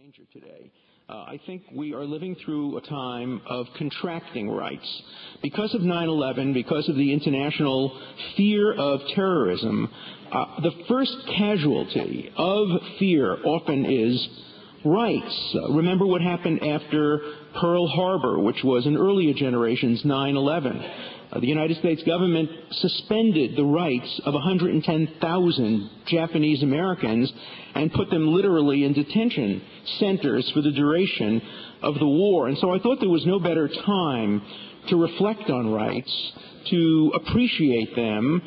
danger today. Uh, I think we are living through a time of contracting rights. Because of 9 11, because of the international fear of terrorism, uh, the first casualty of fear often is rights. Uh, remember what happened after Pearl Harbor, which was an earlier generation's 9 11. Uh, the United States government suspended the rights of 110,000 Japanese Americans and put them literally in detention centers for the duration of the war. And so I thought there was no better time to reflect on rights, to appreciate them,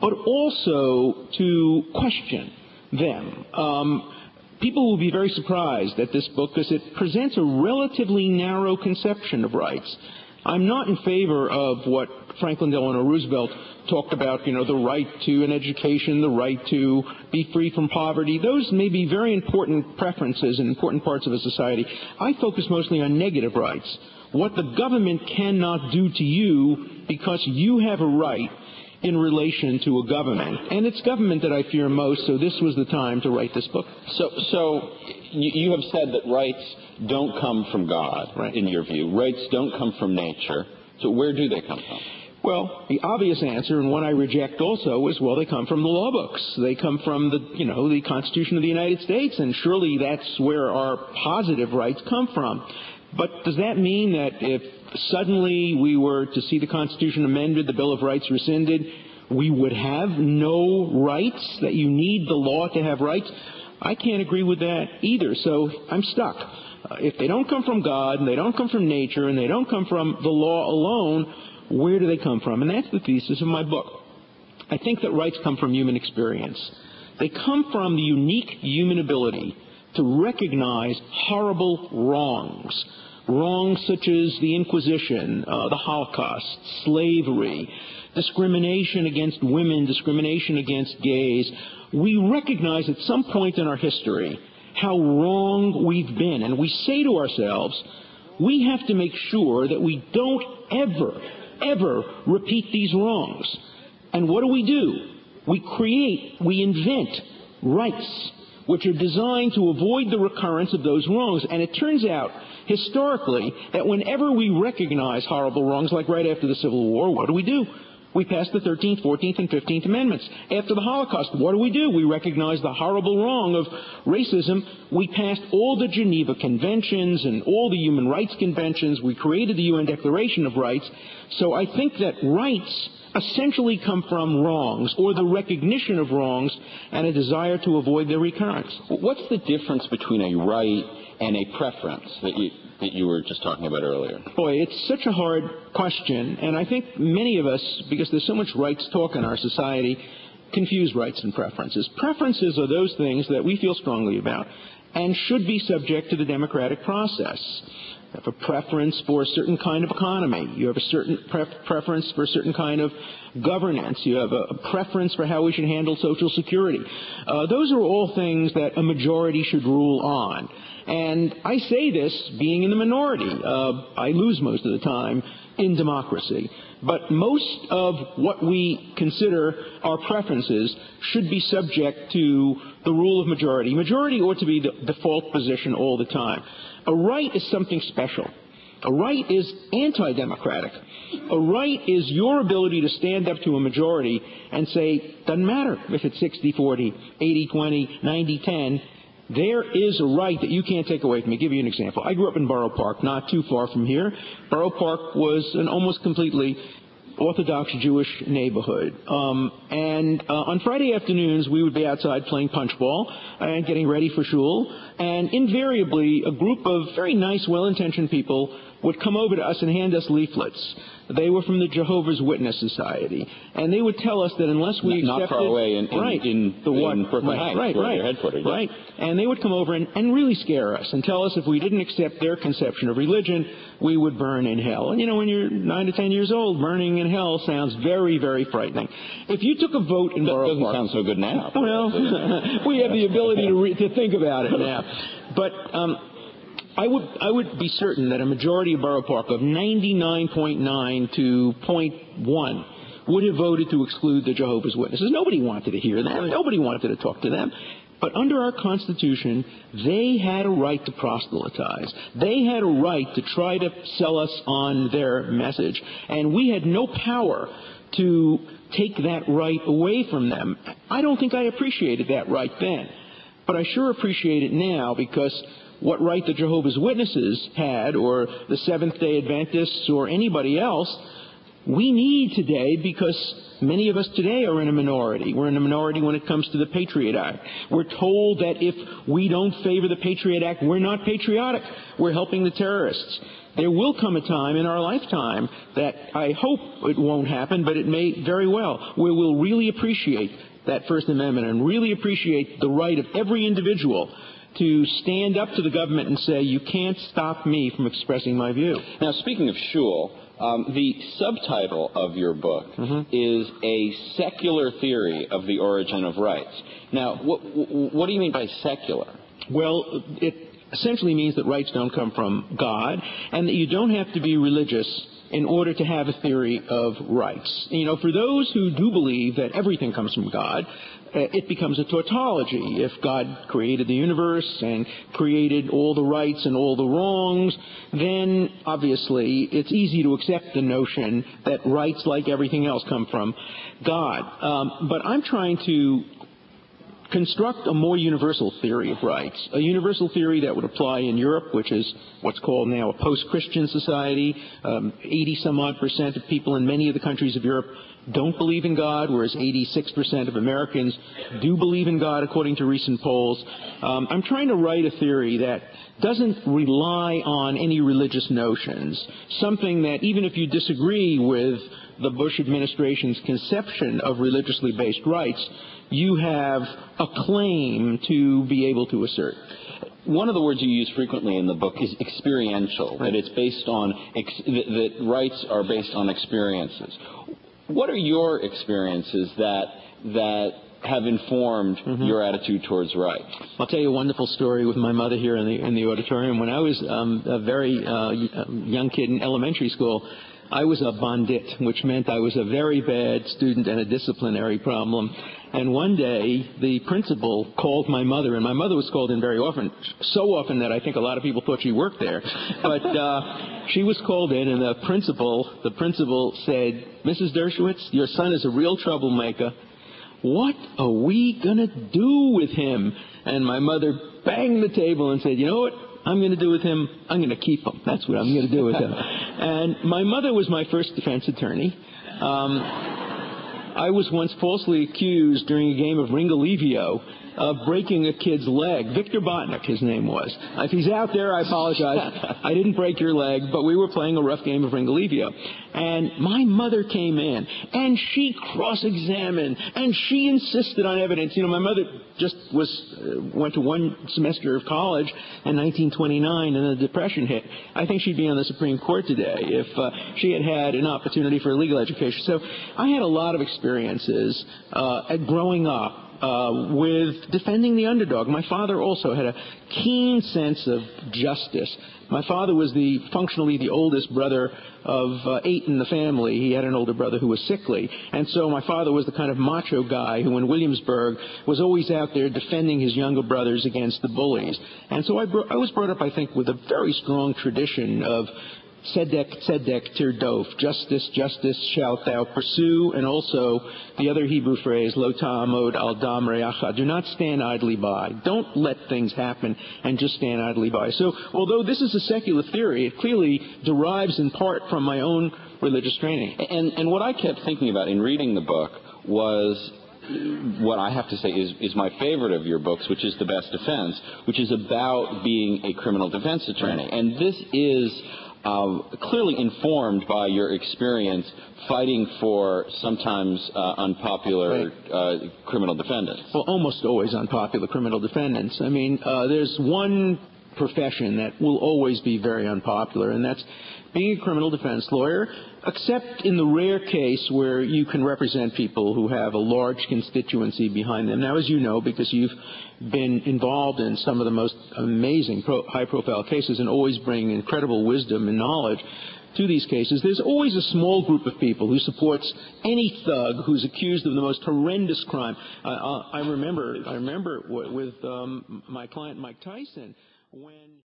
but also to question them. Um, people will be very surprised at this book because it presents a relatively narrow conception of rights. I'm not in favor of what Franklin Delano Roosevelt talked about, you know, the right to an education, the right to be free from poverty. Those may be very important preferences in important parts of a society. I focus mostly on negative rights. What the government cannot do to you because you have a right in relation to a government. And it's government that I fear most, so this was the time to write this book. So, so you have said that rights don't come from God, right. in your view. Rights don't come from nature. So where do they come from? Well, the obvious answer, and one I reject also, is well, they come from the law books. They come from the, you know, the Constitution of the United States, and surely that's where our positive rights come from. But does that mean that if suddenly we were to see the Constitution amended, the Bill of Rights rescinded, we would have no rights, that you need the law to have rights? I can't agree with that either, so I'm stuck. Uh, if they don't come from God, and they don't come from nature, and they don't come from the law alone, where do they come from? And that's the thesis of my book. I think that rights come from human experience. They come from the unique human ability to recognize horrible wrongs. Wrongs such as the Inquisition, uh, the Holocaust, slavery, discrimination against women, discrimination against gays. We recognize at some point in our history how wrong we've been. And we say to ourselves, we have to make sure that we don't ever, ever repeat these wrongs. And what do we do? We create, we invent rights which are designed to avoid the recurrence of those wrongs. And it turns out, historically, that whenever we recognize horrible wrongs, like right after the Civil War, what do we do? We pass the 13th, 14th, and 15th Amendments. After the Holocaust, what do we do? We recognize the horrible wrong of racism. We passed all the Geneva Conventions and all the human rights conventions. We created the UN Declaration of Rights. So I think that rights essentially come from wrongs or the recognition of wrongs and a desire to avoid their recurrence. What's the difference between a right and a preference that you, that you were just talking about earlier? Boy, it's such a hard question, and I think many of us, because there's so much rights talk in our society, confuse rights and preferences. Preferences are those things that we feel strongly about and should be subject to the democratic process. You have a preference for a certain kind of economy. You have a certain preference for a certain kind of governance. You have a, a preference for how we should handle Social Security. Uh, those are all things that a majority should rule on. And I say this being in the minority. Uh, I lose most of the time in democracy. But most of what we consider our preferences should be subject to the rule of majority. Majority ought to be the default position all the time. A right is something special. A right is anti-democratic. A right is your ability to stand up to a majority and say, doesn't matter if it's 60-40, 80-20, 90-10, there is a right that you can't take away from me. I'll give you an example. I grew up in Borough Park, not too far from here. Borough Park was an almost completely Orthodox Jewish neighborhood. Um, and uh, on Friday afternoons, we would be outside playing punchball and getting ready for shul. And invariably, a group of very nice, well-intentioned people would come over to us and hand us leaflets. They were from the Jehovah's Witness Society, and they would tell us that unless we not, accepted, not far away in, in right in the one Brooklyn right, Heights, right, right, headquarters, right, and they would come over and, and really scare us and tell us if we didn't accept their conception of religion, we would burn in hell. And you know, when you're nine to ten years old, burning in hell sounds very, very frightening. If you took a vote in that Borough doesn't Park, sound so good now. Well, we have the ability to, re- to think about it now, but. Um, I would, I would be certain that a majority of Borough Park of 99.9 to 0.1 would have voted to exclude the Jehovah's Witnesses. Nobody wanted to hear them. Nobody wanted to talk to them. But under our Constitution, they had a right to proselytize. They had a right to try to sell us on their message. And we had no power to take that right away from them. I don't think I appreciated that right then. But I sure appreciate it now because what right the Jehovah's Witnesses had, or the Seventh day Adventists, or anybody else, we need today because many of us today are in a minority. We're in a minority when it comes to the Patriot Act. We're told that if we don't favor the Patriot Act, we're not patriotic. We're helping the terrorists. There will come a time in our lifetime that I hope it won't happen, but it may very well, where we'll really appreciate that First Amendment and really appreciate the right of every individual to stand up to the government and say, you can't stop me from expressing my view. Now, speaking of shul, um, the subtitle of your book mm-hmm. is A Secular Theory of the Origin of Rights. Now, what, what do you mean by secular? Well, it essentially means that rights don't come from God and that you don't have to be religious in order to have a theory of rights. You know, for those who do believe that everything comes from God, it becomes a tautology. If God created the universe and created all the rights and all the wrongs, then obviously it's easy to accept the notion that rights, like everything else, come from God. Um, but I'm trying to construct a more universal theory of rights, a universal theory that would apply in Europe, which is what's called now a post-Christian society. Um, 80 some odd percent of people in many of the countries of Europe don't believe in God, whereas 86% of Americans do believe in God, according to recent polls. Um, I'm trying to write a theory that doesn't rely on any religious notions, something that even if you disagree with the Bush administration's conception of religiously based rights, you have a claim to be able to assert. One of the words you use frequently in the book is experiential, right. that it's based on, ex- that rights are based on experiences. What are your experiences that, that have informed mm-hmm. your attitude towards rights? I'll tell you a wonderful story with my mother here in the in the auditorium. When I was um, a very uh, young kid in elementary school, I was a bandit, which meant I was a very bad student and a disciplinary problem. And one day, the principal called my mother, and my mother was called in very often, so often that I think a lot of people thought she worked there. But uh, she was called in, and the principal, the principal said, "Mrs. Dershowitz, your son is a real troublemaker. What are we gonna do with him?" And my mother banged the table and said, "You know what? I'm going to do with him? I'm going to keep him. That's what I'm going to do with him." and my mother was my first defense attorney. Um, I was once falsely accused during a game of Ringolevio of breaking a kid's leg. Victor Botnick, his name was. If he's out there, I apologize. I didn't break your leg, but we were playing a rough game of Ringolevio. And my mother came in, and she cross-examined, and she insisted on evidence. You know, my mother just was uh, went to one semester of college in 1929, and the Depression hit. I think she'd be on the Supreme Court today if uh, she had had an opportunity for legal education. So I had a lot of experiences uh, at growing up uh, with defending the underdog. My father also had a keen sense of justice. My father was the functionally the oldest brother of uh, eight in the family. He had an older brother who was sickly, and so my father was the kind of macho guy who, in Williamsburg, was always out there defending his younger brothers against the bullies. And so I, bro- I was brought up, I think, with a very strong tradition of Tzedek, tzedek, tirdof. Justice, justice shalt thou pursue. And also the other Hebrew phrase, lo ta'amod al dam reacha. Do not stand idly by. Don't let things happen and just stand idly by. So although this is a secular theory, it clearly derives in part from my own religious training. And, and what I kept thinking about in reading the book was what I have to say is, is my favorite of your books, which is The Best Defense, which is about being a criminal defense attorney. And this is uh, clearly informed by your experience fighting for sometimes uh, unpopular uh, criminal defendants. Well, almost always unpopular criminal defendants. I mean, uh, there's one profession that will always be very unpopular, and that's being a criminal defense lawyer, except in the rare case where you can represent people who have a large constituency behind them. Now, as you know, because you've been involved in some of the most amazing pro- high profile cases and always bring incredible wisdom and knowledge, to these cases, there's always a small group of people who supports any thug who's accused of the most horrendous crime. Uh, I remember, I remember with um, my client Mike Tyson when.